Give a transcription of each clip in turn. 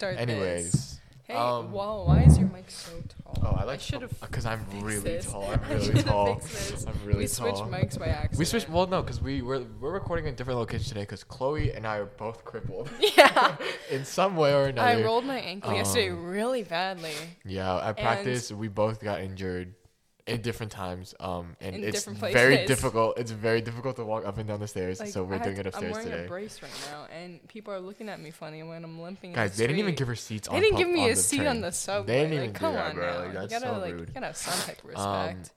that's not how we start. this. Anyways. Hey, um, wow, why is your mic so tall? Oh, I like should have. because I'm really this. tall. I'm really tall. this. I'm really we tall. switched mics by accident. We switched. Well, no, because we were we're recording in different locations today because Chloe and I are both crippled Yeah. in some way or another. I rolled my ankle yesterday Um, really badly. Yeah, at practice we both got injured in different times. Um, and In it's different very difficult. It's very difficult to walk up and down the stairs. Like, so we're I doing to- it upstairs today. I'm wearing today. a brace right now, and people are looking at me funny when I'm limping. in Guys, the they didn't even street. give her seats. They on didn't pub- give me a the seat on the subway. They didn't like, even do come that, on bro. now. Like, that's you gotta so like, rude. you gotta have some type of Um, respect.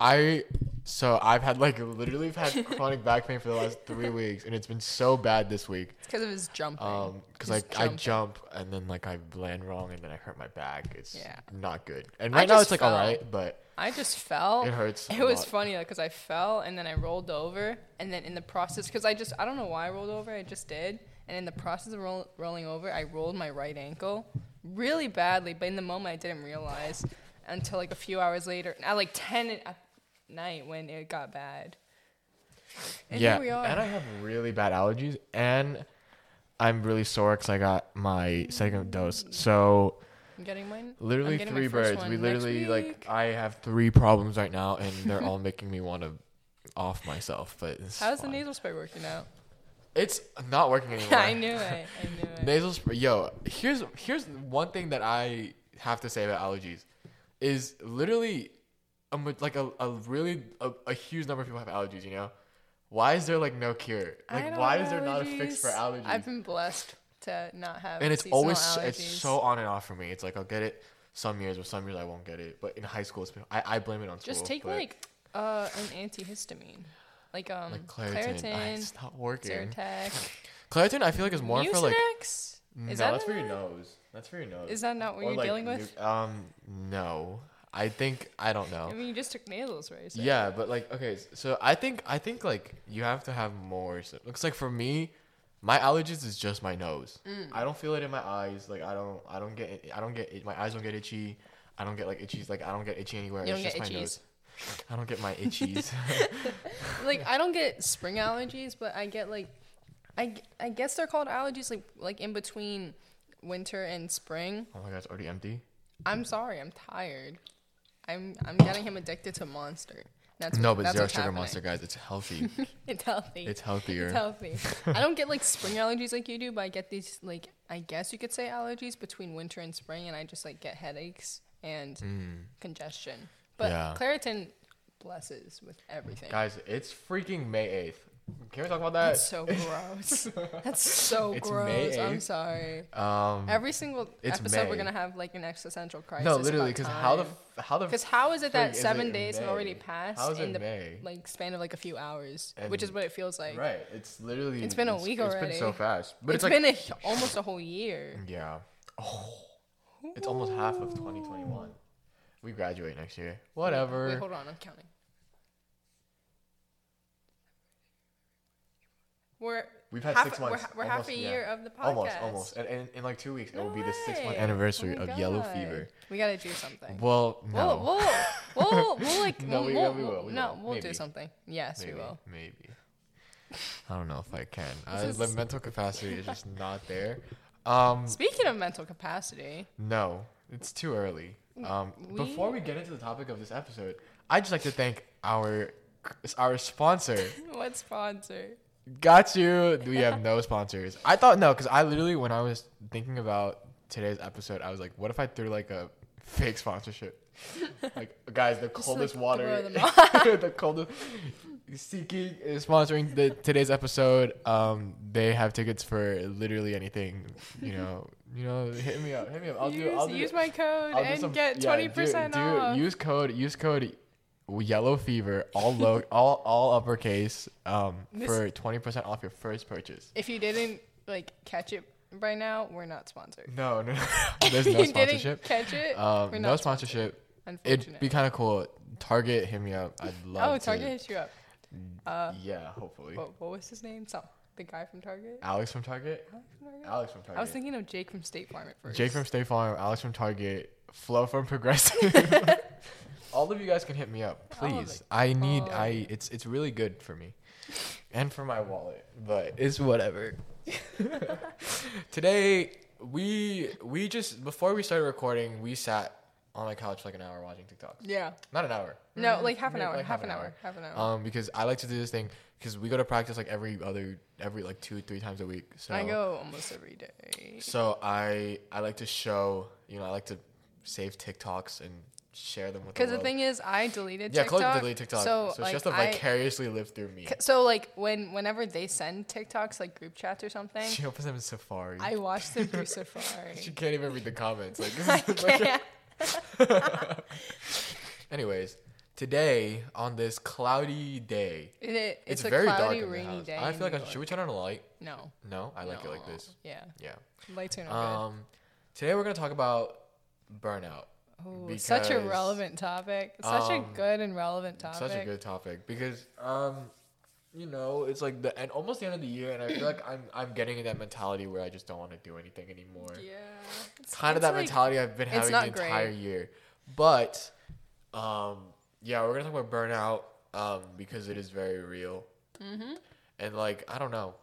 I so I've had like literally have had chronic back pain for the last three weeks, and it's been so bad this week. it's because of his jumping. Um, because like I jumping. jump and then like I land wrong and then I hurt my back. It's Yeah. not good. And I right now just it's like fell. alright, but I just fell. it hurts. It a was lot. funny because I fell and then I rolled over, and then in the process, because I just I don't know why I rolled over, I just did, and in the process of roll, rolling over, I rolled my right ankle really badly, but in the moment I didn't realize until like a few hours later, at like ten at night when it got bad. And yeah, here we are. and I have really bad allergies, and I'm really sore because I got my second dose. So I'm getting mine. literally getting my three first birds. We literally like. I have three problems right now, and they're all making me want to off myself. But it's How's the nasal spray working out? It's not working anymore. I knew it. I knew it. Nasal spray. Yo, here's here's one thing that I have to say about allergies, is literally, a, like a, a really a, a huge number of people have allergies. You know, why is there like no cure? Like why is there not a fix for allergies? I've been blessed to not have. and it's always allergies. it's so on and off for me. It's like I'll get it some years, or some years I won't get it. But in high school, it's been, I I blame it on school. Just take like uh an antihistamine, like um like Claritin. I- Claritin, it's not working. Zyrtec, Claritin, I feel like is more for like. Mucinex. No, Is that that's for your nose. That's for your nose. Is that not what Or, you're like, dealing with? nu- um, no. I think I don't know. I mean, you just took nasal spray. So. Yeah, but like okay, so I think I think like you have to have more. So, looks like for me, my allergies is just my nose. Mm. I don't feel it in my eyes. Like I don't I don't get I don't get it, my eyes don't get itchy. I don't get like itchy. Like I don't get itchy anywhere. You don't it's get just my itchies. nose. I don't get my itchies. Like I don't get spring allergies, but I get like, I, I guess they're called allergies like like in between winter and spring. oh my god, it's already empty. I'm sorry, I'm tired. I'm I'm getting him addicted to Monster. That's no, what- but zero sugar happening. monster, guys. It's healthy. It's healthy. it's healthier. It's healthy. I don't get like spring allergies like you do, but I get these like I guess you could say allergies between winter and spring, and I just like get headaches and congestion. But Mm. Yeah. Claritin blesses with everything. guys, it's freaking May eighth. Can we talk about that? That's so gross. That's so It's gross. May I'm 8th. sorry. um, Every single it's episode, we're gonna have like an existential crisis. no, literally, because how the f- how the because how is it that frig is seven it days have May? already passed How is in the May? like span of like a few hours, which is And- what it feels like. Right. It's literally. It's been a week It's already. been so fast, but it's it's, like been a, almost a whole year. yeah. Oh, it's almost half of 2021. We graduate next year. Whatever. Wait, hold on, I'm counting. We're We've had half, six we're months. We're, half almost, a yeah. year of the podcast. Almost, almost, and, and in like two weeks, it will be the six month anniversary Oh of Yellow Fever. We gotta do something. Well, no, We'll, we'll, we'll, we'll like, No, we'll, we- we'll, we will, we no, will. we'll do something. Yes, maybe, we will. maybe. I don't know if I can. I, This the mental capacity is just not there. Um, Speaking of mental capacity, no, it's too early. Um, before We- we get into the topic of this episode, I'd just like to thank our our sponsor. what sponsor? Got you. We have no sponsors. I thought no, because I literally when I was thinking about today's episode, I was like, what if I threw like a fake sponsorship? like guys, the coldest like, water, the coldest. SeatGeek is sponsoring the today's episode. Um, they have tickets for literally anything. You know, you know, hit me up, hit me up. I'll use, do. I'll do. use my code I'll and some- get yeah, twenty do- percent do- off. Use code. Use code. Yellow fever, all low, all all uppercase, um, This- for twenty percent off your first purchase. if you didn't like catch it by now, we're not sponsored. No, no, there's no you sponsorship. didn't catch it, Um, we're no not sponsorship. It'd be kind of cool. Target, hit me up. I'd love. To. Oh, to- Target hit you up. Uh, Yeah, hopefully. what, what was his name? Some the guy from Target. Alex from Target. Alex from Target? Alex from Target. I was thinking of Jake from State Farm at first. Jake from State Farm. Alex from Target. Flo from Progressive. All of you guys can hit me up, please. I need I it's it's really good for me, and for my wallet, but it's whatever. Today we we just before we started recording, we sat on my couch for like an hour watching TikToks. Yeah. Not an hour. No, like half an hour. like half an hour. Half an hour. Um, because I like to do this thing because we go to practice like every other every like two three times a week. So I go almost every day. So I I like to show you know I like to save TikToks and share them with Because the the thing is, I deleted TikTok. yeah, TikTok. Chloe deleted TikTok, so, So, she has to like, I- vicariously live through me. So like when whenever they send TikToks like group chats or something, She opens them in Safari. I watch them through Safari. she can't even read the comments. Like, this I is like can't. anyways, today on this cloudy day, It, it, it's, it's, a very dark cloudy, the rainy day. I feel like I, should we turn on a light? No. No, I like it like this. Yeah. Yeah. Lights are no Um, today we're gonna talk about burnout. Ooh, such a relevant topic. Such a um, good and relevant topic. Such a good topic because um you know it's like the and almost the end of the year and I feel like I'm I'm getting in that mentality where I just don't want to do anything anymore. Yeah. It's, Kind of that like- mentality I've been having the not great. entire year. But um yeah, we're gonna talk about burnout um because it is very real. Mm-hmm. And like I don't know.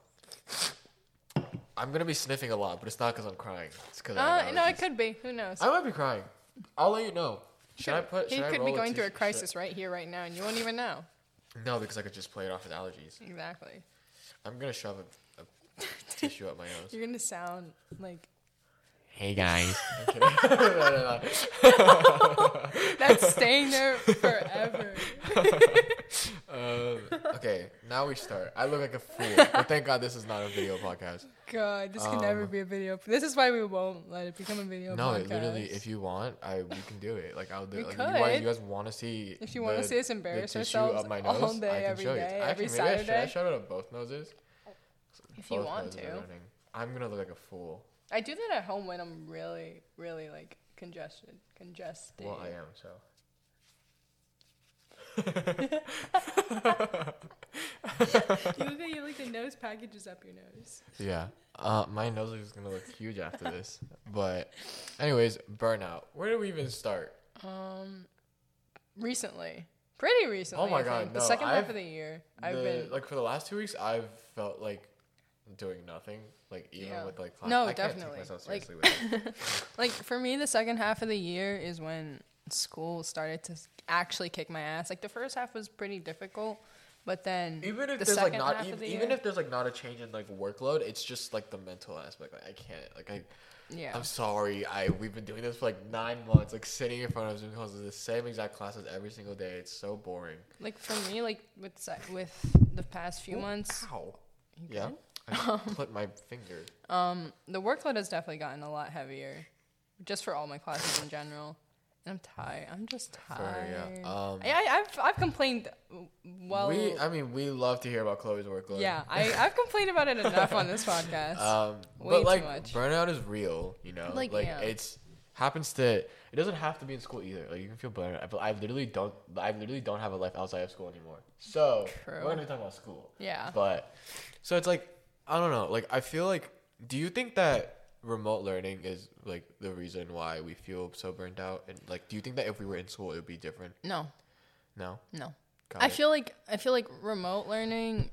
I'm gonna be sniffing a lot, but it's not because I'm crying. It's because Uh, no, it could be. Who knows? I might be crying. I'll let you know. Should I put? he should I could roll be going through a tissue- should crisis right here, right now, and you won't even know. No, because I could just play it off as allergies. Exactly. I'm gonna shove a, a tissue up my nose. You're gonna sound like Hey guys. I'm. No, no, no. that's staying there forever. Okay, now we start. I look like a fool, but thank God this is not a video podcast. God, this can never Um, be a video. This is why we won't let it become a video. No, podcast. it literally, if you want, I we can do it. Like I'll do. We like, you, guys, could. you guys want to see? If you wanna the- see us the embarrass tissue ourselves up my all nose, day, I can every show you. day, Actually, every maybe I should. I Saturday. shove it up both noses. if you Both want noses are to, running. I'm gonna look like a fool. I do that at home when I'm really, really like congested. Congested. Well, I am so. You look like you like the nose packages up your nose. Yeah. Uh, my nose is gonna look huge after this. But, anyways, burnout. Where do we even start? Um, recently, pretty recently. Oh my I God, think. the 2nd half of the year, I've been like for the last two weeks. I've felt like doing nothing. Like even Yeah. with like class. No, I definitely. Like- seriously with it. like for me. The second half of the year is when school started to actually kick my ass. Like the first half was pretty difficult, but then even if the there's like not even, even if there's like not a change in like workload, it's just like the mental aspect. Like I can't. Like I. yeah, I'm sorry. I we've been doing this for like nine months. Like sitting in front of Zoom calls is the same exact classes every single day. It's so boring. like for me, like with with the past few months, Ow. Yeah. good? I clipped my finger. um, the workload has definitely gotten a lot heavier, just for all my classes in general. I'm tired. I'm just tired. yeah. Um, I, I, I've I've complained. Well, we, I mean, we love to hear about Chloe's workload. yeah, I I've complained about it enough on this podcast. Um, but like burnout is real, you know. Like, Like, yeah. it's happens to. It doesn't have to be in school either. Like you can feel burnout. But I literally don't. I literally don't have a life outside of school anymore. So True. we're gonna be talking about school. yeah. But so it's like I don't know. Like I feel like. Do you think that remote learning is like the reason why we feel so burnt out? And like, do you think that if we were in school, it would be different? No, No. no. Got I it. feel like I feel like remote learning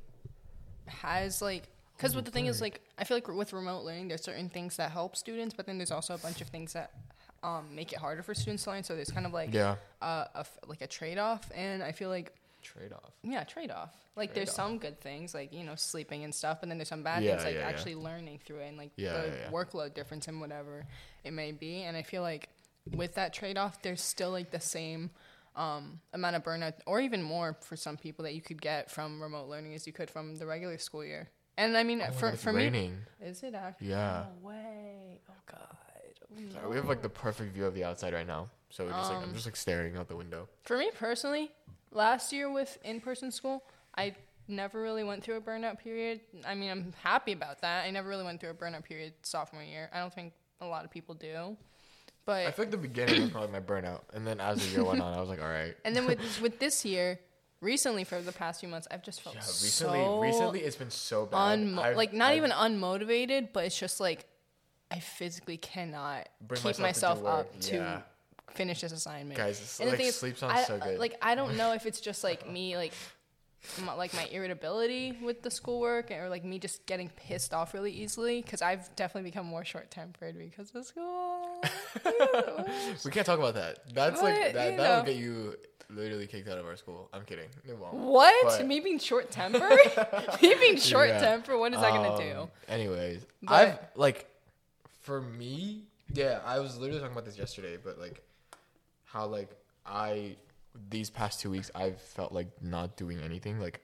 has like because what the thing is like I feel like with remote learning there's certain things that help students, but then there's also a bunch of things that um, make it harder for students to learn. So there's kind of like Yeah. uh, a like a trade off, and I feel like Trade off. yeah, trade off. Like there's Trade-off. some good things like you know sleeping and stuff, but then there's some bad Yeah, things like yeah, yeah. actually learning through it and like Yeah, the yeah, yeah. workload difference and whatever it may be. And I feel like with that trade off, there's still like the same um, amount of burnout, or even more for some people that you could get from remote learning as you could from the regular school year. And I mean, Oh, for for me, is it actually? Yeah. No way! Oh god! Oh, Sorry, we have like the perfect view of the outside right now. So we're just like Um, I'm just like staring out the window. For me personally, last year with in-person school, I never really went through a burnout period. I mean, I'm happy about that. I never really went through a burnout period sophomore year. I don't think a lot of people do. I But feel like the beginning was probably my burnout, and then as the year went on, I was like, all right. and then with with this year, recently for the past few months, I've just felt Yeah, recently, so recently it's been so bad. unmo- like not I've even unmotivated, but it's just like I physically cannot bring keep myself, myself, to up to yeah. Finish this assignment. Guys, And the like is, sleep sounds I, so good. Like I don't know if it's just like me, like my, like my irritability with the schoolwork, or like me just getting pissed off really easily. Because I've definitely become more short tempered because of school. we can't talk about that. That's But, like that. That'll know. get you literally kicked out of our school. I'm kidding. It won't. what? But- me being short tempered? me being short Yeah. tempered? What is that gonna Um, do? Anyways, But- I've like, for me, yeah, I was literally talking about this yesterday, but like, how like I these past two weeks I've felt like not doing anything. Like,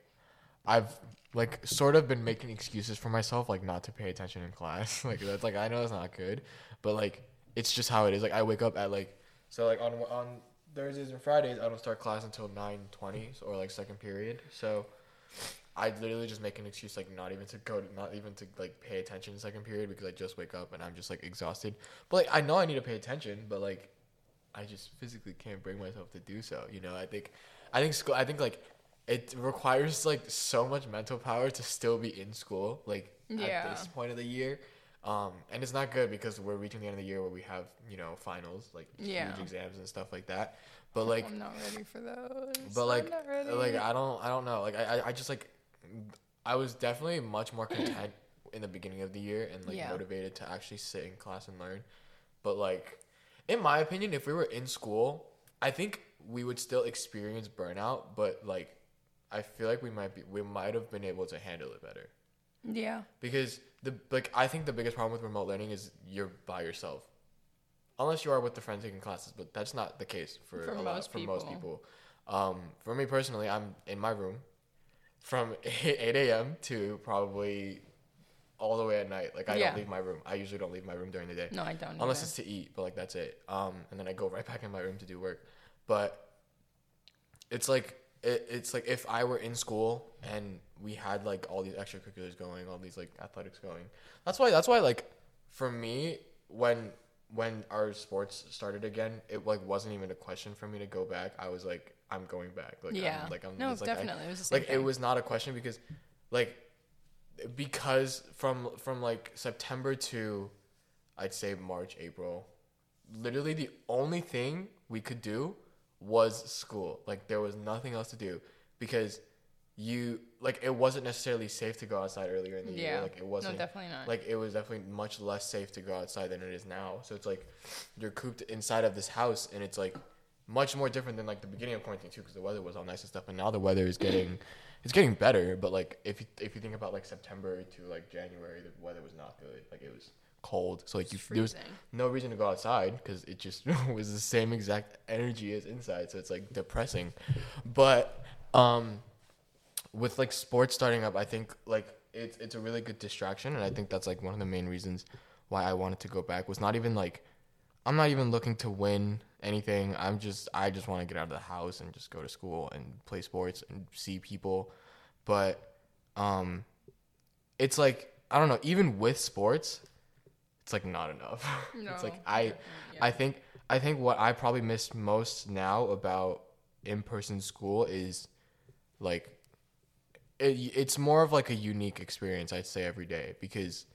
I've like sort of been making excuses for myself, like not to pay attention in class. like that's like I know that's not good, but like it's just how it is. Like I wake up at like so like on on Thursdays and Fridays I don't start class until nine twenty or like second period. So I literally just make an excuse like not even to go to, not even to like pay attention in second period because I just wake up and I'm just like exhausted. But like I know I need to pay attention, but like I just physically can't bring myself to do so. You know, I think I think school I think like it requires like so much mental power to still be in school like Yeah. at this point of the year. Um, and it's not good because we're reaching the end of the year where we have, you know, finals, like Yeah. huge exams and stuff like that. But like I'm not ready for those. but like like I don't I don't know. Like I I- I just like I was definitely much more content in the beginning of the year and like Yeah. motivated to actually sit in class and learn. But like in my opinion, if we were in school, I think we would still experience burnout, but like I feel like we might be we might have been able to handle it better. yeah. Because the like I think the biggest problem with remote learning is you're by yourself. Unless you are with the friend taking classes, but that's not the case for, For a lot, most for most people. people. Um, for me personally, I'm in my room from 8 a.m. to probably all the way at night. Like I Yeah. don't leave my room. I usually don't leave my room during the day No, I don't. unless either. it's to eat, but like that's it. Um, and then I go right back in my room to do work. But it's like it, it's like if I were in school and we had like all these extracurriculars going, all these like athletics going. That's why that's why like for me when when our sports started again, it like wasn't even a question for me to go back. I was like, I'm going back. Like yeah. I'm, like I'm no, like, I- definitely. it was like it was not a question because like because from from like September to I'd say March, April, literally the only thing we could do was school. Like there was nothing else to do because you like it wasn't necessarily safe to go outside earlier in the year. Like it wasn't no, definitely not. like it was definitely much less safe to go outside than it is now. So it's like you're cooped inside of this house, and it's like much more different than like the beginning of quarantine too, because the weather was all nice and stuff. And now the weather is getting it's getting better, but like if you if you think about like September to like January, the weather was not good. Like it was cold, so like you there was no reason to go outside because it just was the same exact energy as inside. So it's like depressing. But um, with like sports starting up, I think like it's it's a really good distraction, and I think that's like one of the main reasons why I wanted to go back was not even like I'm not even looking to win anything. I'm just I just want to get out of the house and just go to school and play sports and see people. But um, it's like I don't know. Even with sports, it's like not enough. it's like I definitely, I think I think what I probably miss most now about in-person school is like it, it's more of like a unique experience I'd say every day because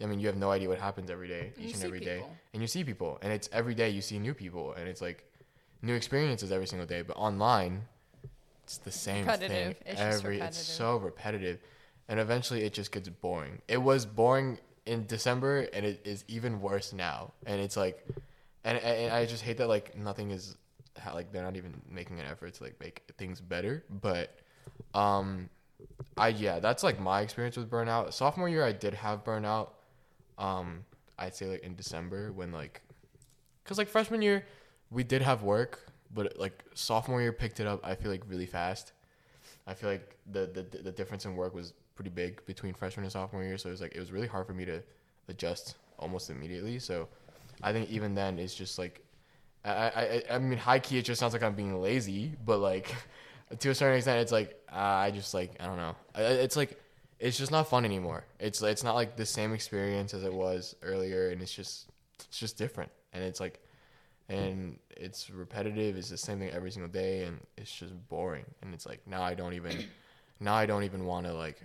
I mean you have no idea what happens every day You each and every day. people. and you see people. And it's every day you see new people and it's like new experiences every single day. But online it's the same thing. Repetitive. It's just every it's so repetitive. And eventually it just gets boring. It was boring in December and it is even worse now. And it's like and, and I just hate that like nothing is like they're not even making an effort to like make things better. But um I yeah that's like my experience with burnout. Sophomore year I did have burnout um I'd say like in December when like cuz like freshman year we did have work but like sophomore year picked it up I feel like really fast I feel like the the the difference in work was pretty big between freshman and sophomore year so it was like it was really hard for me to adjust almost immediately so I think even then it's just like I I I mean high key it just sounds like I'm being lazy, but like to a certain extent it's like uh, I just like I don't know. It's like it's just not fun anymore. It's it's not like the same experience as it was earlier, and it's just it's just different, and it's like and it's repetitive. It's the same thing every single day, and it's just boring. And it's like now I don't even now I don't even want to like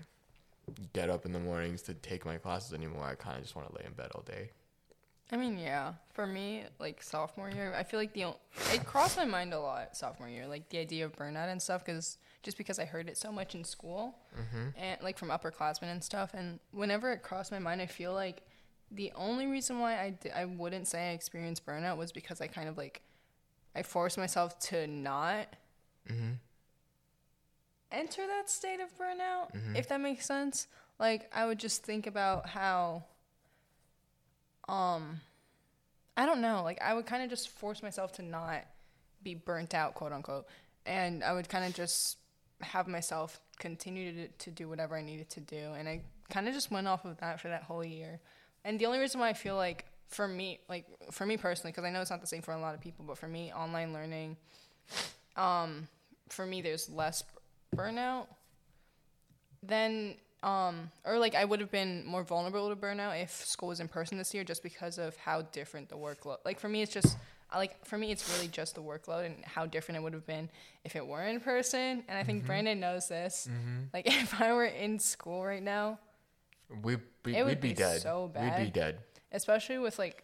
get up in the mornings to take my classes anymore. I kind of just want to lay in bed all day. I mean, yeah. For me, like sophomore year, I feel like the o- it crossed my mind a lot sophomore year, like the idea of burnout and stuff, because just because I heard it so much in school, mm-hmm. and like from upperclassmen and stuff, and whenever it crossed my mind, I feel like the only reason why I di- I wouldn't say I experienced burnout was because I kind of like I forced myself to not mm-hmm. enter that state of burnout, mm-hmm. if that makes sense. Like I would just think about how um I don't know, like I would kind of just force myself to not be burnt out, quote unquote. And I would kind of just have myself continue to to do whatever I needed to do and I kind of just went off of that for that whole year. And the only reason why I feel like for me, like for me personally, because I know it's not the same for a lot of people, but for me, online learning, um, for me, there's less burnout then um or like I would have been more vulnerable to burnout if school was in person this year just because of how different the workload like for me it's just like for me it's really just the workload and how different it would have been if it were in person and I think mm-hmm. Brandon knows this mm-hmm. like if I were in school right now We we It would we'd be, be dead. so We'd be dead. especially with like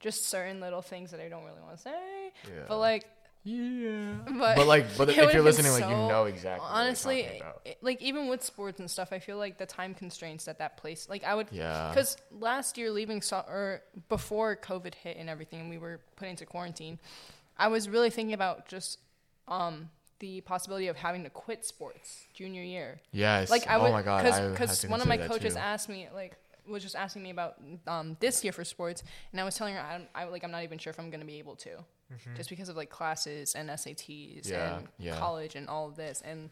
just certain little things that I don't really want to say Yeah. but like Yeah. but But like, but if you're would've listening, like you know exactly. honestly talking about. it- like even with sports and stuff i feel like the time constraints that that place like i would Yeah. because last year leaving so- or before covid hit and everything and we were put into quarantine i was really thinking about just um the possibility of having to quit sports junior year yes. like I oh would, my god. I because one of my coaches too. asked me like was just asking me about um, this year for sports, and I was telling her I, I like I'm not even sure if I'm gonna be able to, just because of like classes and SATs Mm-hmm. Yeah, and yeah. college and all of this. And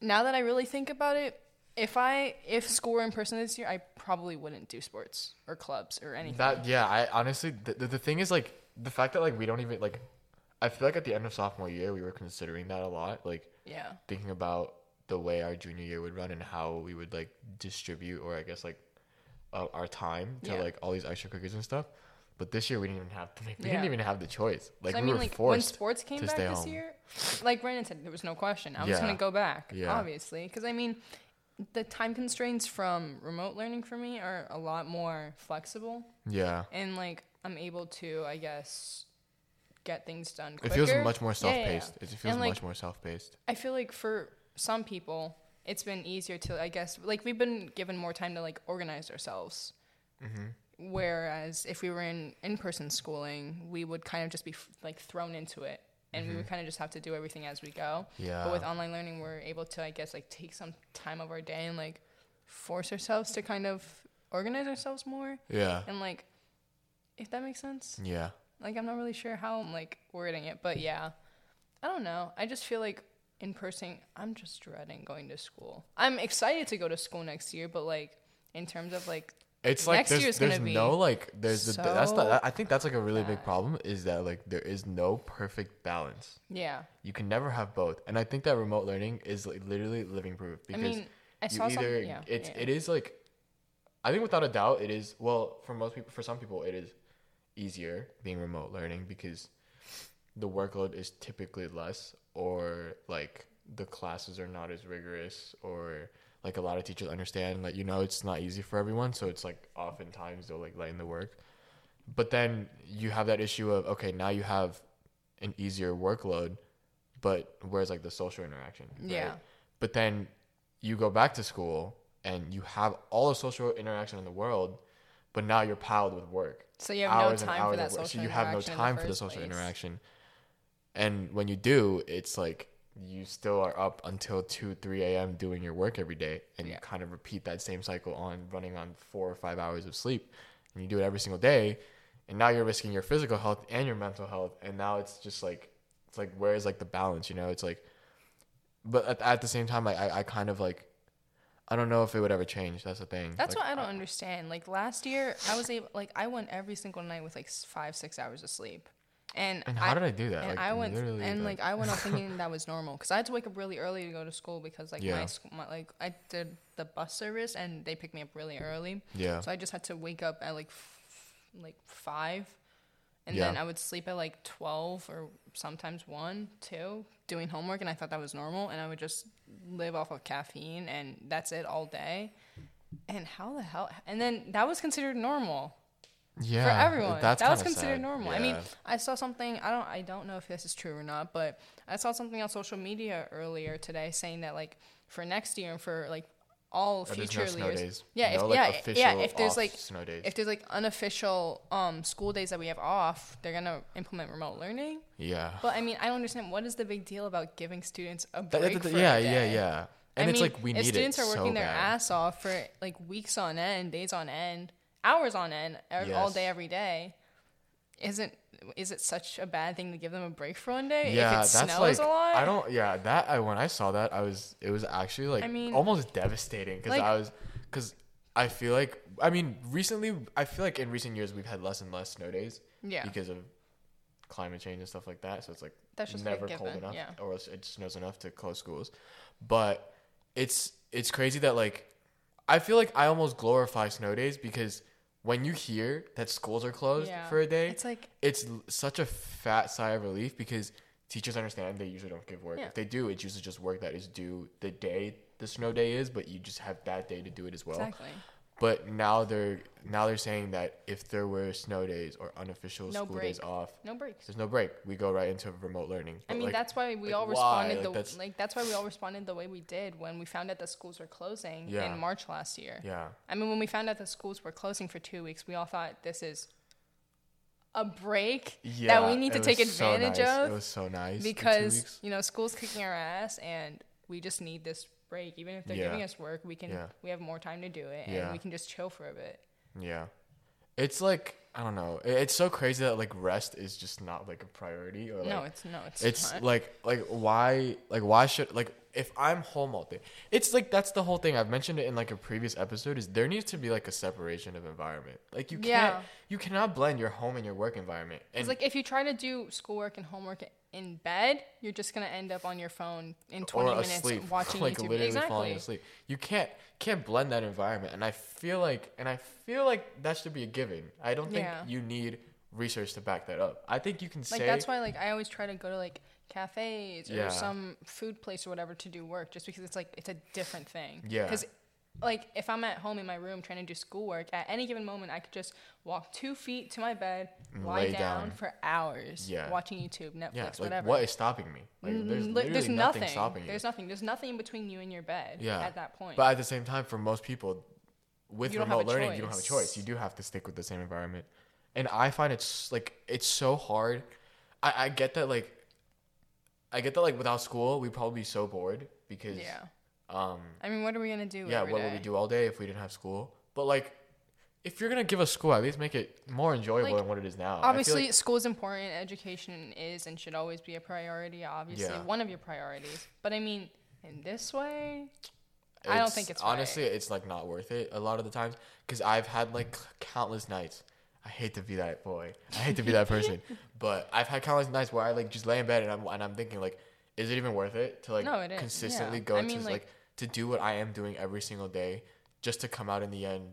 now that I really think about it, if I if school were in person this year, I probably wouldn't do sports or clubs or anything. That yeah, I honestly the, the the thing is like the fact that like we don't even like I feel like at the end of sophomore year we were considering that a lot, like yeah, thinking about the way our junior year would run and how we would like distribute or I guess like uh, our time to Yeah. like all these extra cookies and stuff. But this year we didn't even have to, we Yeah. didn't even have the choice. Like we I mean, were like when sports came to back this home. year, like Brandon said, there was no question. I was Yeah. gonna go back, Yeah. obviously, because I mean, the time constraints from remote learning for me are a lot more flexible, Yeah. and like I'm able to, I guess, get things done. It feels much more yeah. self-paced. It feels And, like, much more self-paced. I feel like for some people, it's been easier to, I guess, like we've been given more time to like organize ourselves. Mm-hmm. Whereas if we were in in-person schooling, we would kind of just be f- like thrown into it, and we would kind of just have to do everything as we go. Mm-hmm. Yeah. But with online learning, we're able to, I guess, like take some time of our day and like force ourselves to kind of organize ourselves more, Yeah. and like, if that makes sense. Yeah. Like I'm not really sure how I'm like wording it, but yeah. I don't know. I just feel like in person I'm just dreading going to school. I'm excited to go to school next year, but like in terms of like It's like Next there's, year's there's gonna be no like there's the, that's the, I think that's like a really big problem is that like there is no perfect balance. yeah. You can never have both, and I think that remote learning is like literally living proof I because mean, I you either yeah. it's yeah. it is like I think without a doubt it is well for most people for some people it is easier being remote learning because the workload is typically less or like the classes are not as rigorous or like a lot of teachers understand like you know it's not easy for everyone so it's like oftentimes they'll like lighten the work but then you have that issue of okay now you have an easier workload but where's like the social interaction right? Yeah. but then you go back to school and you have all the social interaction in the world but now you're piled with work So you have no hours time for that social so you have no interaction in the time for the social place. interaction and when you do it's like you still are up until 2 3 a.m doing your work every day. And you kind of repeat that same cycle on running on four or five hours of sleep. And you do it every single day. And now you're risking your physical health and your mental health. And now it's just like it's like where's like the balance you know? It's like but at, at the same time like, I, I kind of like i don't know if it would ever change. That's the thing. That's Like, what I don't uh, understand. Like last year, I was able like I went every single night with like five six hours of sleep, and and how did i do that And like I went and like I went up thinking that was normal because I had to wake up really early to go to school because like Yeah. my, sc- my like I did the bus service and they picked me up really early, yeah so I just had to wake up at like f- like five, and Yeah. then I would sleep at like twelve or sometimes one two doing homework, and I thought that was normal, and I would just live off of caffeine and that's it all day, and how the hell? And then that was considered normal. Yeah, for everyone. That's that was considered sad. normal. I mean, I saw something. I don't. I don't know if this is true or not, but I saw something on social media earlier today saying that like for next year and for like all future no years. Yeah, no, if, like, yeah, yeah. If there's like if there's like unofficial um school days that we have off, they're gonna implement remote learning. yeah. But I mean, I don't understand what is the big deal about giving students a break that- that- for yeah, a yeah, yeah. And I it's mean, like we if need students it are working so their bad. ass off for like weeks on end, days on end, hours on end, ev- all day every day, isn't is it such a bad thing to give them a break for one day Yeah, if it that's snows like a lot? I don't. Yeah, that I when I saw that I was it was actually like I mean, almost devastating because like- I was because I feel like I mean recently I feel like in recent years we've had less and less snow days Yeah, because of climate change and stuff like that. So it's like that's just never cold enough Yeah, or it snows enough to close schools. But it's it's crazy that like I feel like I almost glorify snow days because when you hear that schools are closed Yeah. for a day, it's like it's l- such a fat sigh of relief because teachers understand they usually don't give work. Yeah. If they do, it's usually just work that is due the day the snow day is, but you just have that day to do it as well. exactly But now they're now they're saying that if there were snow days or unofficial No school days off, no breaks. there's no break. We go right into remote learning. I mean, like, that's why we like, all why? responded Like, the that's- like. That's why we all responded the way we did when we found out the schools were closing Yeah. in March last year. yeah. I mean, when we found out the schools were closing for two weeks, we all thought this is a break Yeah, that we need to take was so advantage nice. of It was so nice because you know school's kicking our ass and we just need this break. Even if they're Yeah. giving us work, we can Yeah. we have more time to do it and Yeah. we can just chill for a bit. Yeah. It's like I don't know. It's so crazy that like rest is just not like a priority or like no, it's no, it's it's not. like like why like why should like if I'm home all day. It's like that's the whole thing. I've mentioned it in like a previous episode is there needs to be like a separation of environment. Like you can't Yeah. you cannot blend your home and your work environment. And It's like if you try to do schoolwork and homework in bed, you're just gonna end up on your phone in 20 or minutes asleep, watching like YouTube. literally falling Exactly. asleep. You can't can't blend that environment, and I feel like and I feel like that should be a given. I don't think Yeah. you need research to back that up. I think you can Like say that's why like I always try to go to like cafes or Yeah. some food place or whatever to do work just because it's like it's a different thing. Yeah. Because like if I'm at home in my room trying to do schoolwork, at any given moment I could just walk two feet to my bed, lie lay down, down. for hours, Yeah. watching YouTube, Netflix, yeah, like whatever. what is stopping me? Like Mm, there's li- literally nothing, stopping you. There's nothing. There's nothing between you and your bed. Yeah. At that point. But at the same time, for most people, with remote learning, you don't have a choice. choice. You do have to stick with the same environment. And I find it's like it's so hard. I, I get that like I get that like without school we'd probably be so bored because yeah. um I mean, what are we gonna do? yeah, what would we do all day if we didn't have school? But like if you're gonna give us school, at least make it more enjoyable Like, than what it is now. Obviously, like- school is important. Education is and should always be a priority. Obviously, Yeah. one of your priorities. But I mean, in this way, I don't think it's right. honestly it's like not worth it a lot of the times because I've had like countless nights. I hate to be that boy. I hate to be that person, but I've had countless nights where I like just lay in bed and I'm and I'm thinking like, is it even worth it to like No, it is, consistently yeah. go I to like, like- to do what I am doing every single day just to come out in the end,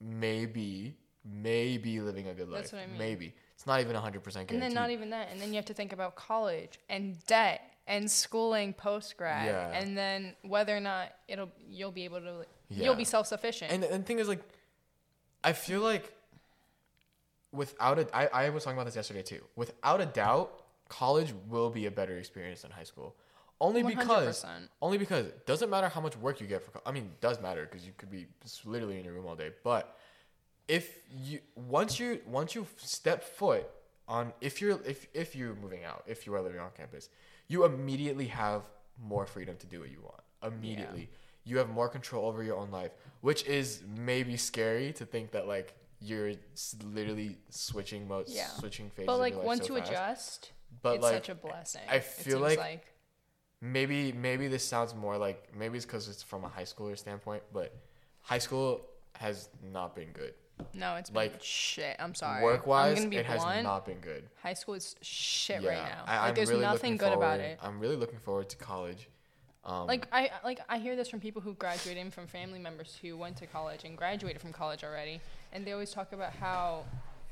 maybe maybe living a good life. That's what I mean. Maybe it's not even hundred percent and then not even that, and then you have to think about college and debt and schooling post grad, Yeah. and then whether or not it'll you'll be able to Yeah. you'll be self sufficient. And and the thing is like, I feel like without a, I, I was talking about this yesterday too. Without a doubt, college will be a better experience than high school. Only because 100%. only because it doesn't matter how much work you get for. I mean, it does matter because you could be literally in your room all day. But if you once you once you step foot on if you're if if you're moving out if you are living on campus, you immediately have more freedom to do what you want. Immediately, you have more control over your own life, which is maybe scary to think that like you're literally switching modes, Yeah. switching phases. but like once so you fast. adjust, But it's like such a blessing. I feel like- like maybe maybe this sounds more like maybe it's because it's from a high schooler standpoint, but high school has not been good. No, it's been like, shit. I'm sorry. Work wise, it has blunt. not been good. High school is shit right now. I, like I'm there's really nothing good about it. I'm really looking forward to college. Um, Like I like I hear this from people who graduated and from family members who went to college and graduated from college already, and they always talk about how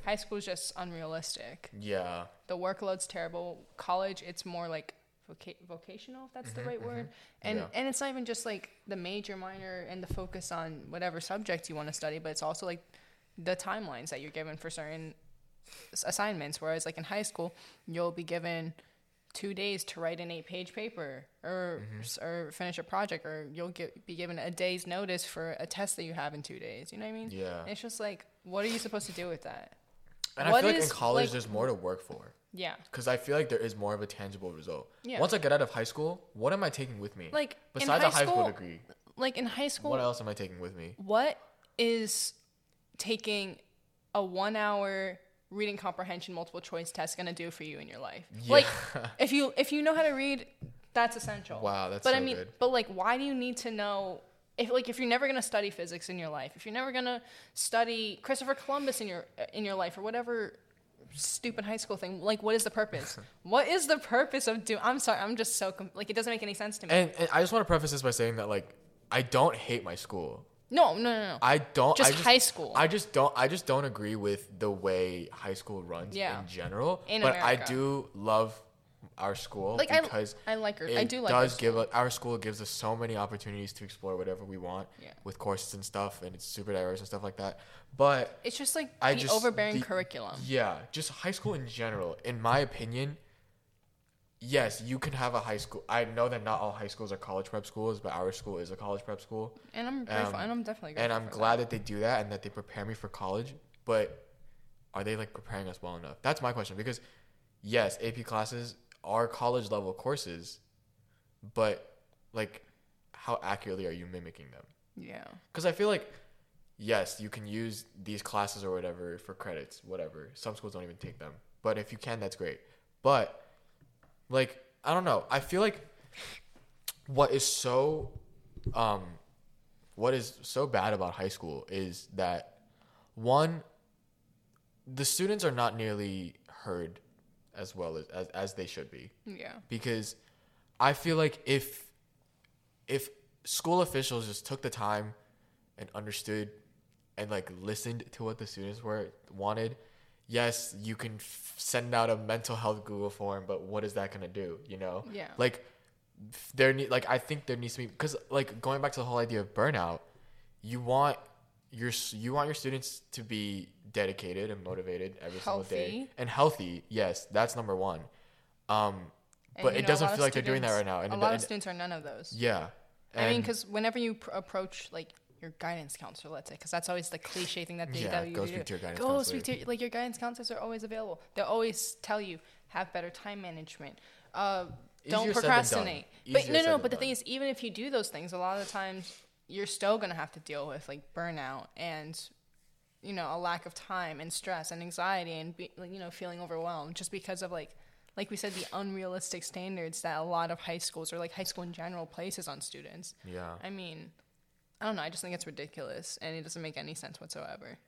high school is just unrealistic. yeah, The workload's terrible. College, it's more like voca- vocational, if that's the right word. And Yeah. and it's not even just like the major, minor, and the focus on whatever subject you want to study, but it's also like the timelines that you're given for certain assignments. Whereas like in high school, you'll be given two days to write an eight page paper or Mm-hmm. or finish a project or you'll get be given a day's notice for a test that you have in two days. You know what I mean? Yeah. And it's just like, what are you supposed to do with that? And I What feel like in college like- there's more to work for. Yeah. Because I feel like there is more of a tangible result. Yeah. Once I get out of high school, what am I taking with me? Like, besides high a high school school- degree, Like in high school, what else am I taking with me? what is taking a one hour reading comprehension multiple choice test going to do for you in your life? Like if you if you know how to read that's essential. Wow, that's but i mean good. but like why do you need to know if like if you're never going to study physics in your life if you're never going to study christopher columbus in your in your life or whatever stupid high school thing like what is the purpose? What is the purpose of doing i'm sorry i'm just so com- like it doesn't make any sense to me. And, and I just want to preface this by saying that like I don't hate my school. No no no no I don't. Just I just high school. I just don't. I just don't agree with the way high school runs Yeah. in general. In but I America. do love our school Like, I- because I like our- It I do like our does give us, our school gives us so many opportunities to explore whatever we want Yeah. with courses and stuff, and it's super diverse and stuff like that. But it's just like I the just overbearing the- curriculum Yeah, just high school in general. In my opinion, yes, you can have a high school. I know that not all high schools are college prep schools, but our school is a college prep school. And I'm grateful, Um, and I'm definitely grateful. And I'm glad that. they do that and that they prepare me for college. But are they like preparing us well enough? That's my question. Because yes, AP classes are college level courses, but like, how accurately are you mimicking them? Yeah. Because I feel like, yes, you can use these classes or whatever for credits, whatever. Some schools don't even take them. But if you can, that's great. But, like, I don't know. I feel like what is so, um, what is so bad about high school is that, one, the students are not nearly heard as well as, as, as they should be Yeah. because I feel like if if school officials just took the time and understood and like listened to what the students were wanted, yes, you can f- send out a mental health Google form, but what is that gonna do? You know? Yeah. Like there need like I think there needs to be because like going back to the whole idea of burnout, you want your you want your students to be dedicated and motivated every single day and healthy. Yes, that's number one. Um, And, but it know, doesn't feel like they're doing that right now. And a lot of students are none of those. yeah. I mean, because whenever you pr- approach like your guidance counselor, let's say, because that's always the cliche thing that they Yeah, tell you go speak to your guidance go counselor. speak to like your guidance counselors are always available. They'll always tell you have better time management. Uh, don't Easier said than done. procrastinate. But no, no. But the done. thing is, even if you do those things, a lot of the times you're still gonna have to deal with like burnout and you know a lack of time and stress and anxiety and be, like, you know feeling overwhelmed just because of like like we said the unrealistic standards that a lot of high schools or like high school in general places on students Yeah. i mean i don't know i just think it's ridiculous and it doesn't make any sense whatsoever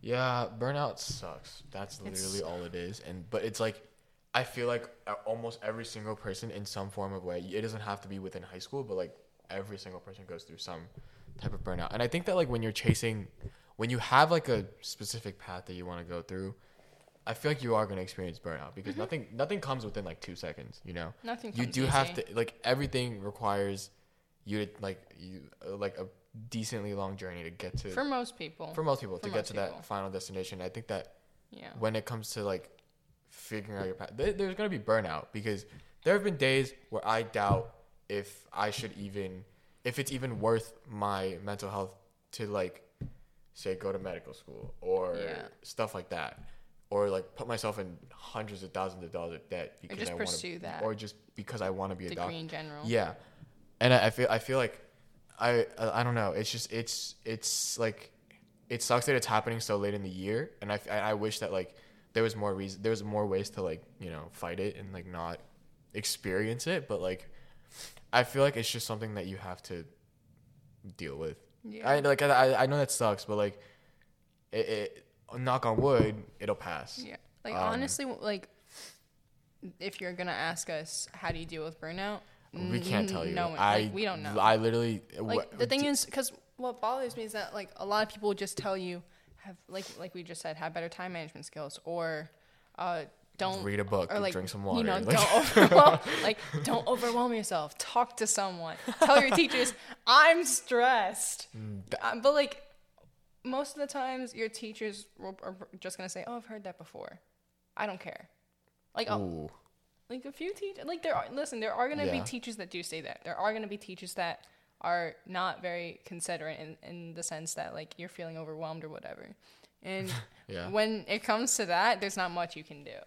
Yeah, burnout sucks. That's It's- literally all it is. And but it's like I feel like uh, almost every single person in some form of way. It doesn't have to be within high school, but like every single person goes through some type of burnout. And I think that like when you're chasing when you have like a specific path that you want to go through, I feel like you are going to experience burnout because nothing nothing comes within like 2 seconds, you know. Mm-hmm. Nothing You do have to like everything requires you to like you like a decently long journey to get to for most people for most people For to get to people. that final destination. I think that yeah when it comes to like figuring out your path, there, there's gonna be burnout because there have been days where I doubt if I should even, if it's even worth my mental health to like, say, go to medical school or Yeah. stuff like that, or like put myself in hundreds of thousands of dollars of debt because just I want that. or just because I want to be a doctor. in general Yeah, and I, I feel I feel like I I don't know. It's just it's it's like it sucks that it's happening so late in the year, and I I I wish that like there was more reason there was more ways to like you know fight it and like not experience it, but like I feel like it's just something that you have to deal with. Yeah. I like I I know that sucks, but like it, it knock on wood, it'll pass. Yeah. Like Um, honestly, like if you're gonna ask us how do you deal with burnout, We can't tell you. No, I like, we don't know. I literally like the thing is, because what bothers me is that like a lot of people just tell you have like like we just said have better time management skills or uh, don't Read a book, or like drink some water. You know, like- don't overwhelm like don't overwhelm yourself. Talk to someone. Tell your teachers I'm stressed. Mm, Um, but like most of the times your teachers are just gonna say, "Oh, I've heard that before." I don't care. Like, oh, Ooh. Like a few teachers, like there are. Listen, there are gonna be teachers that do say that. There are gonna be teachers that are not very considerate in in the sense that like you're feeling overwhelmed or whatever. And Yeah. when it comes to that, there's not much you can do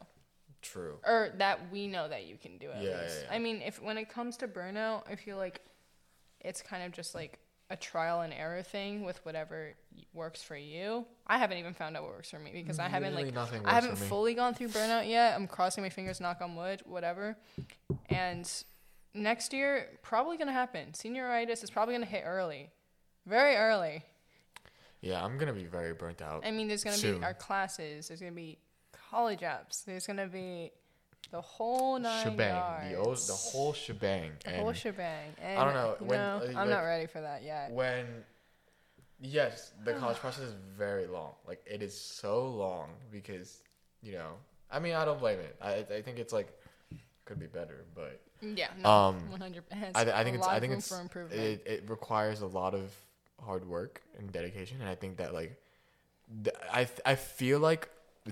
True. or that we know that you can do at Yeah, yeah, least. yeah. I mean, if when it comes to burnout, I feel like it's kind of just like a trial and error thing with whatever works for you. I haven't even found out what works for me because I haven't Literally like I haven't fully gone through burnout yet. I'm crossing my fingers, knock on wood, whatever. And next year, probably gonna happen. Senioritis is probably gonna hit early, very early. Yeah, I'm gonna be very burnt out. I mean, there's gonna be our classes. There's gonna be college apps. There's gonna be the whole nine shebang. The, old, the whole shebang. The and whole shebang. And, don't know, when, know, uh, I'm not ready for that yet. when yes the college process is very long like it is so long because you know i mean i don't blame it i, I think it's like could be better but Yeah. No, um 100. I, I think it's i think it's for improvement. it, it requires a lot of hard work and dedication and i think that like th- i th- i feel like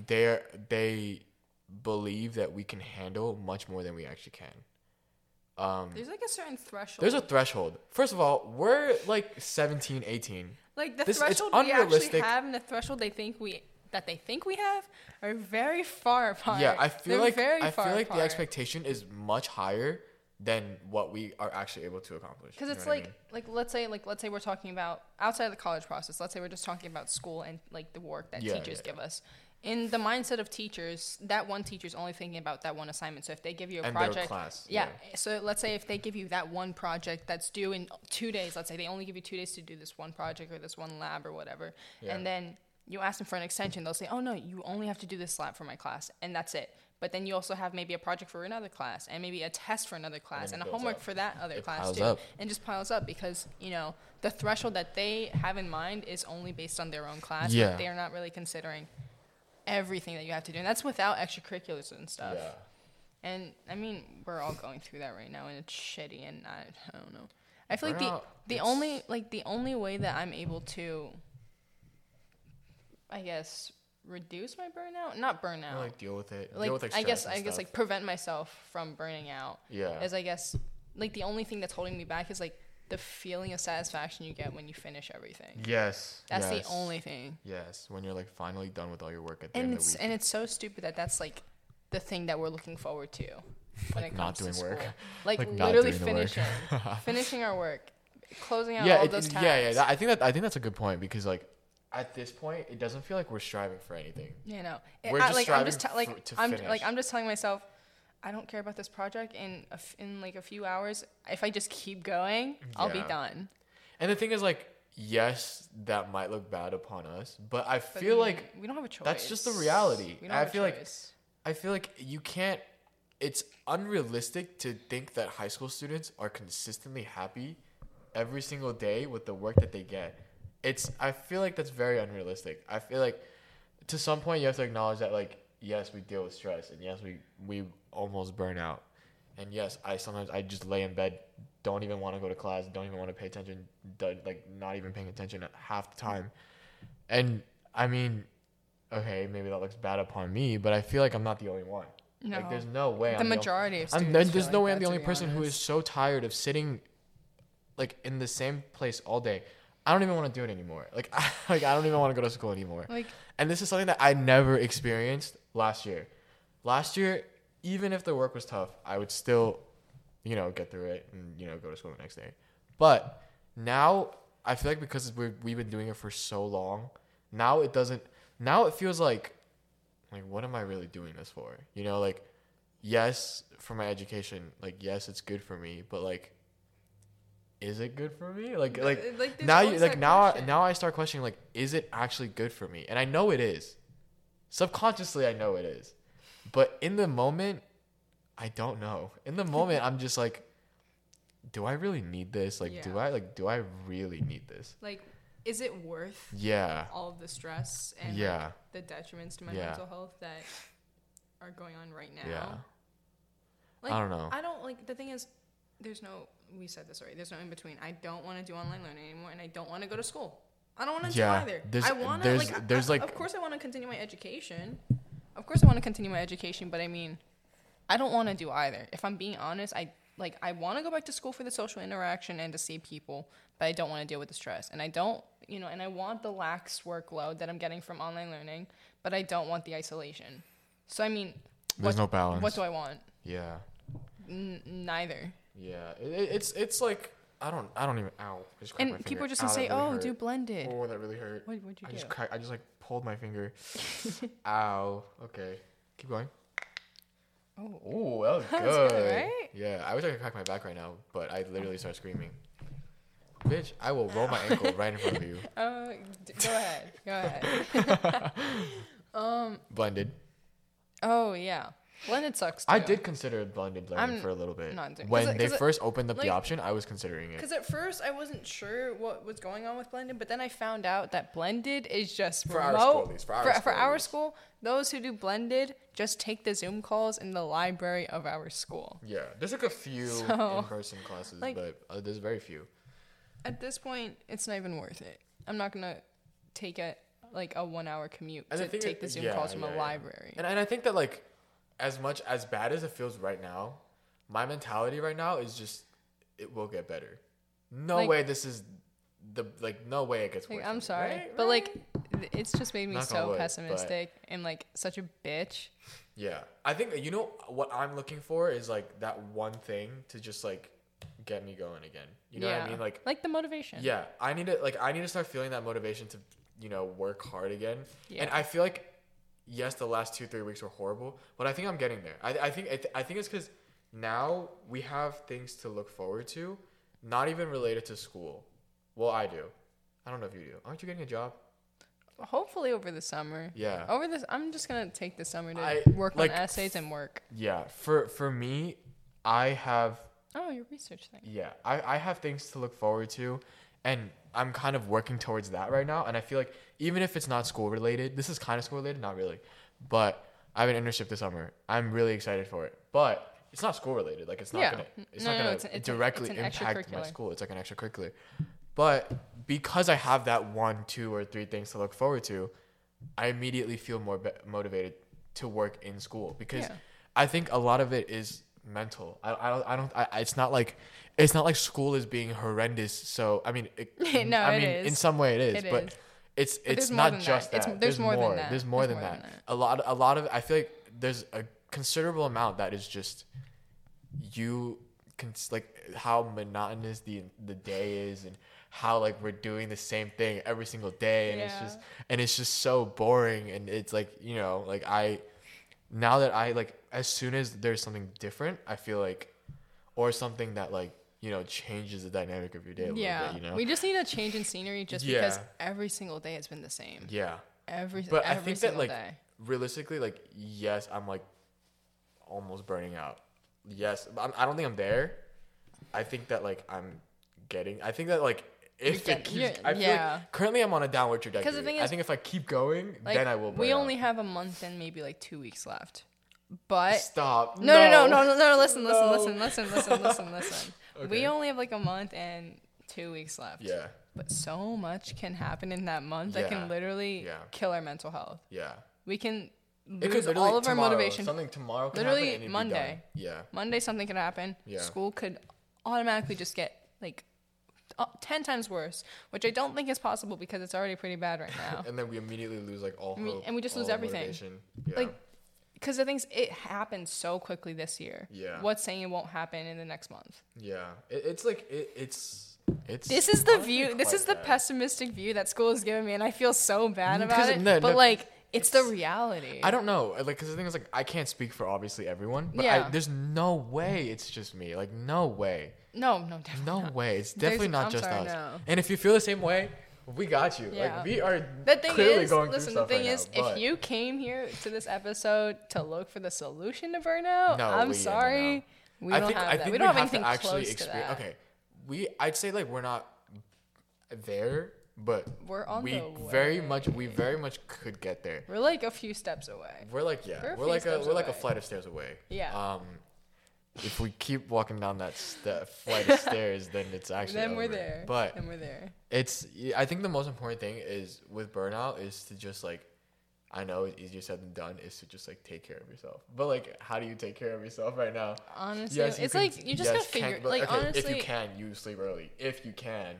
they're they believe that we can handle much more than we actually can um There's like a certain threshold. there's a threshold first of all we're like 17 18 like the this- threshold we actually have and the threshold they think we that they think we have are very far apart. Yeah, I feel They're like very I far feel like the expectation is much higher than what we are actually able to accomplish. Because it's what I like mean? like let's say like let's say we're talking about outside of the college process. Let's say we're just talking about school and like the work that Yeah, teachers yeah, give us. In the mindset of teachers, that one teacher's only thinking about that one assignment. So if they give you a And project, class, yeah. So let's say if they give you that one project that's due in two days. Let's say they only give you two days to do this one project or this one lab or whatever, Yeah. and then you ask them for an extension. They'll say, "Oh no, you only have to do this lab for my class, and that's it." But then you also have maybe a project for another class, and maybe a test for another class, it and, a homework up. for that other It class too up. and just piles up because you know the threshold that they have in mind is only based on their own class. Yeah. They're not really considering everything that you have to do, and that's without extracurriculars and stuff. yeah. And I mean, we're all going through that right now, and it's shitty. And I, I don't know. I feel like the the only like the only way that I'm able to, I guess, reduce my burnout, not burnout, like deal with it. like deal with I guess I and guess like prevent myself from burning out yeah. is I guess like the only thing that's holding me back is like the feeling of satisfaction you get when you finish everything. yes. That's yes, the only thing. Yes, when you're like finally done with all your work at the And end of the week. and it's so stupid that that's like the thing that we're looking forward to when Like it not comes to work. school. Like, Like literally doing the work. finishing finishing our work, closing out yeah, all it- those tasks. yeah, yeah. that- I think that I think that's a good point because like at this point, it doesn't feel like we're striving for anything. You know, We're I, just like I'm just striving like for- to I'm finish. like I'm just telling myself, I don't care about this project. In a f- in like a few hours, if I just keep going, I'll be Yeah. done. And the thing is, like, yes, that might look bad upon us, but I But feel then like we don't have a choice. that's just the reality. We don't I have a feel like choice. I feel like you can't. It's unrealistic to think that high school students are consistently happy every single day with the work that they get. It's. I feel like that's very unrealistic. I feel like to some point you have to acknowledge that like yes we deal with stress and yes we we almost burn out and yes I sometimes I just lay in bed don't even want to go to class don't even want to pay attention like not even paying attention half the time and I mean okay maybe that looks bad upon me but I feel like I'm not the only one No. like there's no way the I'm majority of I'm, students. feel there's like no way I'm the only person who is so tired of sitting like in the same place all day. I don't even want to do it anymore. Like, I, like I don't even want to go to school anymore. like And this is something that I never experienced last year. Last year, even if the work was tough, I would still, you know, get through it and you know go to school the next day. But now I feel like because we've we've been doing it for so long, now it doesn't. Now it feels like, like what am I really doing this for? You know, like yes, for my education, like yes, it's good for me, but like. Is it good for me? Like, like like, now you like now I, now I start questioning like is it actually good for me? And I know it is. Subconsciously I know it is. But in the moment I don't know. In the moment I'm just like do I really need this? Like do I like do I really need this? like is it worth Yeah. all of the stress and like, Yeah. the detriments to my Yeah. mental health that are going on right now? Yeah. Like, I don't know. I don't like the thing is there's no we said this already. There's no in between. I don't want to do online learning anymore and I don't want to go to school. I don't want to Yeah, do either. there's- I want to like. There's, I- like- Of course, I want to continue my education. Of course, I want to continue my education, but I mean, I don't want to do either. If I'm being honest, I like I want to go back to school for the social interaction and to see people, but I don't want to deal with the stress. And I don't, you know, and I want the lax workload that I'm getting from online learning, but I don't want the isolation. So I mean, There's what, no balance. what do I want? yeah. N- neither. Yeah. It, it- it's it's like I don't I don't even ow. I just cracked my And people are just gonna Ow, say, that really "Oh, do blended." Oh, that really hurt. What would you I do? just I just like pulled my finger. Ow. Okay. Keep going. Oh. Oh, that was That good. was good, right? Yeah, I wish I could crack my back right now, but I literally start screaming. Bitch, I will roll my ankle right in front of you. Uh, d- go ahead. Go ahead. Blended. Oh yeah, blended sucks. Too. I did consider blended learning I'm for a little bit. not doing- when it- they it- first opened up the option, I was considering it. Because at first I wasn't sure what was going on with blended, but then I found out that blended is just For our remote. school, least. For our for, school, at our school, those who do blended just take the Zoom calls in the library of our school. Yeah, there's like a few So, in-person classes, like- but uh, there's very few. At this point, it's not even worth it. I'm not gonna take a like a one hour commute And to take the Zoom yeah, calls from yeah, a yeah. library. And, and I think that like, as much as bad as it feels right now, my mentality right now is just it will get better. No Like- way this is the like no way it gets Like, worse. I'm sorry, Right? but Right? like, it's just made me on so pessimistic and like such a bitch. Yeah, I think you know what I'm looking for is like that one thing to just like get me going again. You know yeah. what I mean? Like, like the motivation. yeah, I need to like I need to start feeling that motivation to you know work hard again. Yeah. And I feel like yes, the last two three weeks were horrible, but I think I'm getting there. I I think I, th- I think it's because now we have things to look forward to, not even related to school. Well, I do. I don't know if you do. Aren't you getting a job? Hopefully over the summer. Yeah. Over this, I'm just gonna take the summer to I- work like, on essays and work. Yeah. For for me, I have Oh, your research thing. yeah I, I have things to look forward to and i'm kind of working towards that right now and i feel like even if it's not school related this is kind of school related not really but i have an internship this summer i'm really excited for it but it's not school related like it's not Yeah. gonna it's No, not no, gonna it's an- directly it's impact my school it's like an extracurricular but because i have that one two or three things to look forward to i immediately feel more be- motivated to work in school because Yeah. I think a lot of it is mental. I, I don't I don't I, it's not like it's not like school is being horrendous. So I mean, it, No, I mean is. in some way it is, It but is. it's it's there's more not just that. that. It's- there's more than that. There's more There's than more that. than that. A lot a lot of I feel like there's a considerable amount that is just you can like how monotonous the the day is and how like we're doing the same thing every single day and it's just and it's just so boring and it's like you know like I now that I like as soon as there's something different I feel like or something that like you know changes the dynamic of your day Yeah. bit you know We just need a change in scenery just Yeah. because every single day has been the same. yeah Every but I think that like day. realistically like yes I'm like almost burning out yes I'm, I don't think I'm there I think that like I'm getting I think that like if You're it keeps I feel yeah. like currently I'm on a downward trajectory The thing is, I think if I keep going Like, then I will burn we out. only have a month and maybe like two weeks left. But stop no, no, no, no, no, no. Listen, listen, No. listen, listen, listen, listen, listen. Okay. We only have like a month and two weeks left. yeah But so much can happen in that month that can literally Yeah. kill our mental health. yeah We can lose all of our motivation. Something tomorrow. Can Literally Monday. Yeah. Monday something could happen. Yeah. School could automatically just get like uh, 10 times worse, which I don't think is possible because it's already pretty bad right now. And then we immediately lose like all And we- hope, and we just lose everything. Yeah. Like cuz the things it happened so quickly this year. Yeah. What's saying it won't happen in the next month? yeah. It, it's like it, it's it's. This is the view. This is the bad. pessimistic view that school has given me, and I feel so bad mm, about it. no, but no, like, it's, the reality. I don't know, like, because the thing is, like, I can't speak for obviously everyone, but I, Yeah. there's no way it's just me. Like, no way, No, no, definitely no not. way. It's There's- definitely not I'm just sorry, us. no. And if you feel the same way, we got you. Yeah. Like, we are The thing clearly is, going listen. through The thing right is, now, if you came here to this episode to look for the solution to burnout, No, I'm we- sorry, no. we don't think have I that. think we don't have to anything actually close to experience. that. Okay, we I'd say like we're not there, but We're on we very much we very much could get there. We're like a few steps away. We're like yeah, We're a we're like a we're like a flight of stairs away. Yeah. Um, if we keep walking down that st- flight of stairs, then it's actually then we're there. But then we're there. It's I think the most important thing is with burnout is to just like I know it's easier said than done is to just like take care of yourself. But like how do you take care of yourself right now? Honestly, Yes, it's can- like you just yes, gotta figure. can- but, like okay, honestly, if you can, you sleep early. If you can,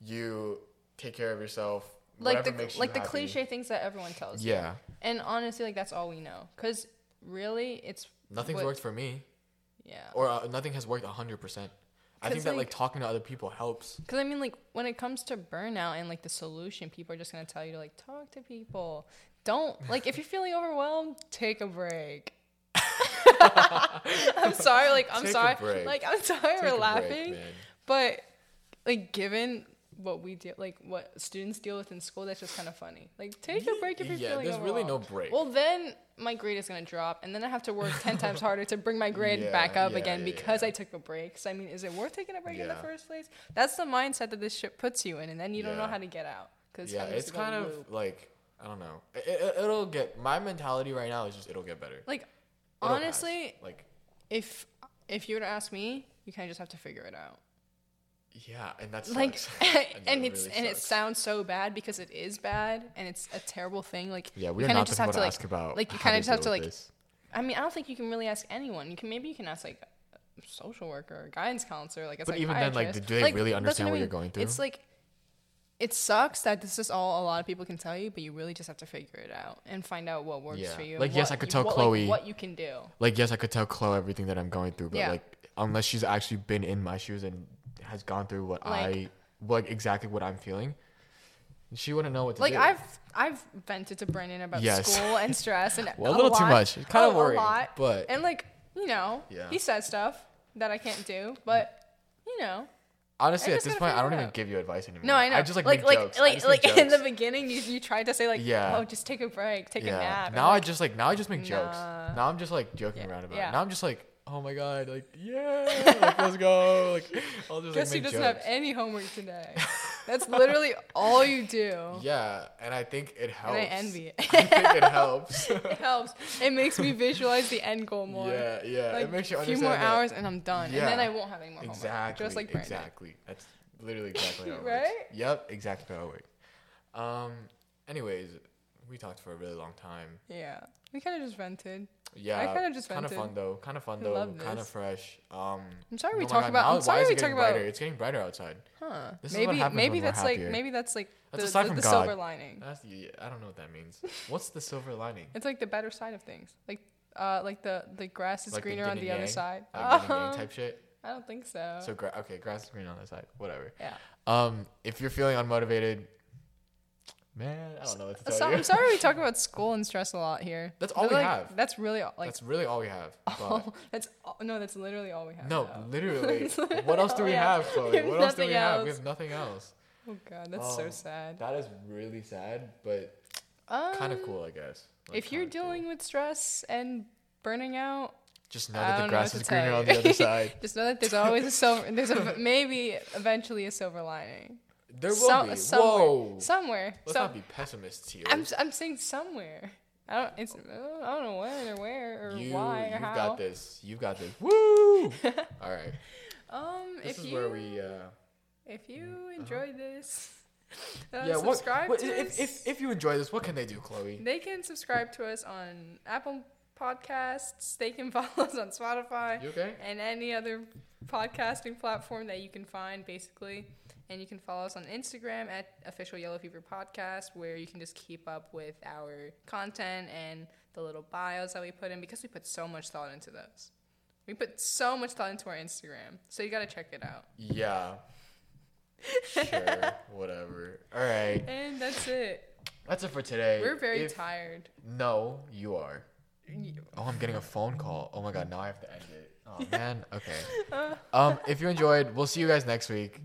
you take care of yourself. like the like the happy. cliche things that everyone tells you. Yeah, And honestly, like that's all we know. Cause really, it's nothing's what- worked for me, yeah. or uh, nothing has worked hundred percent. I think that like like- talking to other people helps. Because I mean, like when it comes to burnout and like the solution, people are just gonna tell you to like talk to people. Don't like if you're feeling overwhelmed, take a break. I'm sorry, like I'm Take sorry, break. like I'm sorry Take we're break, laughing, man. but like given what we deal, like what students deal with in school, that's just kind of funny. Like take a break if you're yeah, feeling there's really no break. Well, then my grade is gonna drop, and then I have to work ten times harder to bring my grade Yeah, back up yeah, again because. I took a break. So I mean, is it worth taking a break in the first place? That's the mindset that this shit puts you in, and then you don't know how to get out. Cause yeah, it's to kind of loop. like I don't know. It, it, it'll get my mentality right now is just it'll get better. like It'll pass. honestly, like if if you were to ask me, you kind of just have to figure it out. Yeah, and that's like that and it's really and it sounds so bad because it is bad and it's a terrible thing like yeah, we're kinda just have to to like ask about. like you kind of just have to like this. i mean i don't think you can really ask anyone you can maybe you can ask like a social worker or a guidance counselor like a But even then, like, do they Like, really understand I what you're going through? it's like it sucks that this is all a lot of people can tell you but you really just have to figure it out and find out what works Yeah. for you Like, and yes, I could you- tell what, Chloe- like, what you can do like yes, I could tell Chloe everything that I'm going through, but Yeah. like unless she's actually been in my shoes and has gone through what Like- I like exactly what I'm feeling, she wouldn't know what to like do. Like I've I've vented to Brendan about Yes. school and stress and well, a little too lot- much, kind a- of a worried, lot. but And like, you know, Yeah. he says stuff that I can't do, but you know. honestly, at this point, I don't even give you advice anymore. No, I know. I just like, like make like jokes. Like like in the beginning you, you tried to say like Yeah. oh just take a break, take a nap. Now like, I just like now I just make jokes. Now I'm just like joking Yeah. around about Yeah. it. Now I'm just like, oh my god, like yeah, like let's go. Like I'll just guess like doesn't jokes. have any homework today. That's literally all you do. Yeah, and I think it helps. And I envy it. I think it helps. it helps. It makes me visualize the end goal more. yeah, yeah. Like it makes you a few more that- hours and I'm done. And then I won't have any more Exactly. homework. Just like Brandon. exactly. That's literally exactly how it Right? works. Yep, exactly how it works. Um. Anyways, we talked for a really long time. Yeah. We kind of just vented. Yeah. I kinda just kind of fun though. Kind of fun though. Kind of fresh. Um. I'm sorry oh we my talk God, about. now- I'm sorry we talk about. brighter? It's getting brighter outside. Huh. This is maybe maybe that's like maybe that's like That's the, sign the, from the God. silver lining. That's the. I don't know what that means. What's the silver lining? It's like the better side of things. Like uh like the the grass is Like the greener on the and other side. Like yang Um, type shit. I don't think so. So gra- okay, grass is green on that side. Whatever. yeah. Um, if you're feeling unmotivated, man, I don't know what to tell So, you. I'm sorry we talk about school and stress a lot here. That's all But, we like, have. That's really all, like that's really all we have. All, that's all, no, that's literally all we have. no, now. literally. What else do we have. Chloe? We What else do we nothing have? We have nothing else. Oh god, that's so Um, sad. That is really sad, but Um, kind of cool, I guess. Like, if you're kinda cool. dealing with stress and burning out, just know I that the grass is greener on the other side. just know that there's always a silver. There's a maybe eventually a silver lining. There will Some- be. somewhere, Whoa. Somewhere. Let's Some- not be pessimists here. I'm I'm saying somewhere. I don't. It's I don't know when or where or you, why or you've how. got this. You've got this. Woo! all right. Um, This if is you where we. Uh, if you enjoyed this, uh, yeah. What, subscribe what- to if, us. if if you enjoy this, what can they do, Chloe? They can subscribe to us on Apple Podcasts. They can follow us on Spotify You okay? and any other podcasting platform that you can find, basically. And you can follow us on Instagram at official Yellow Fever Podcast, where you can just keep up with our content and the little bios that we put in because we put so much thought into those. We put so much thought into our Instagram, so you gotta check it out. Yeah. Sure. whatever. All right. And that's it. That's it for today. We're very If- tired. No, you are. Oh, I'm getting a phone call. Oh my god, now I have to end it. Oh man. Okay. Um, if you enjoyed, we'll see you guys next week.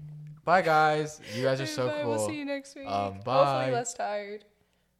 Bye guys. You guys are so Bye, cool. We'll see you next week. Um, Hopefully less tired.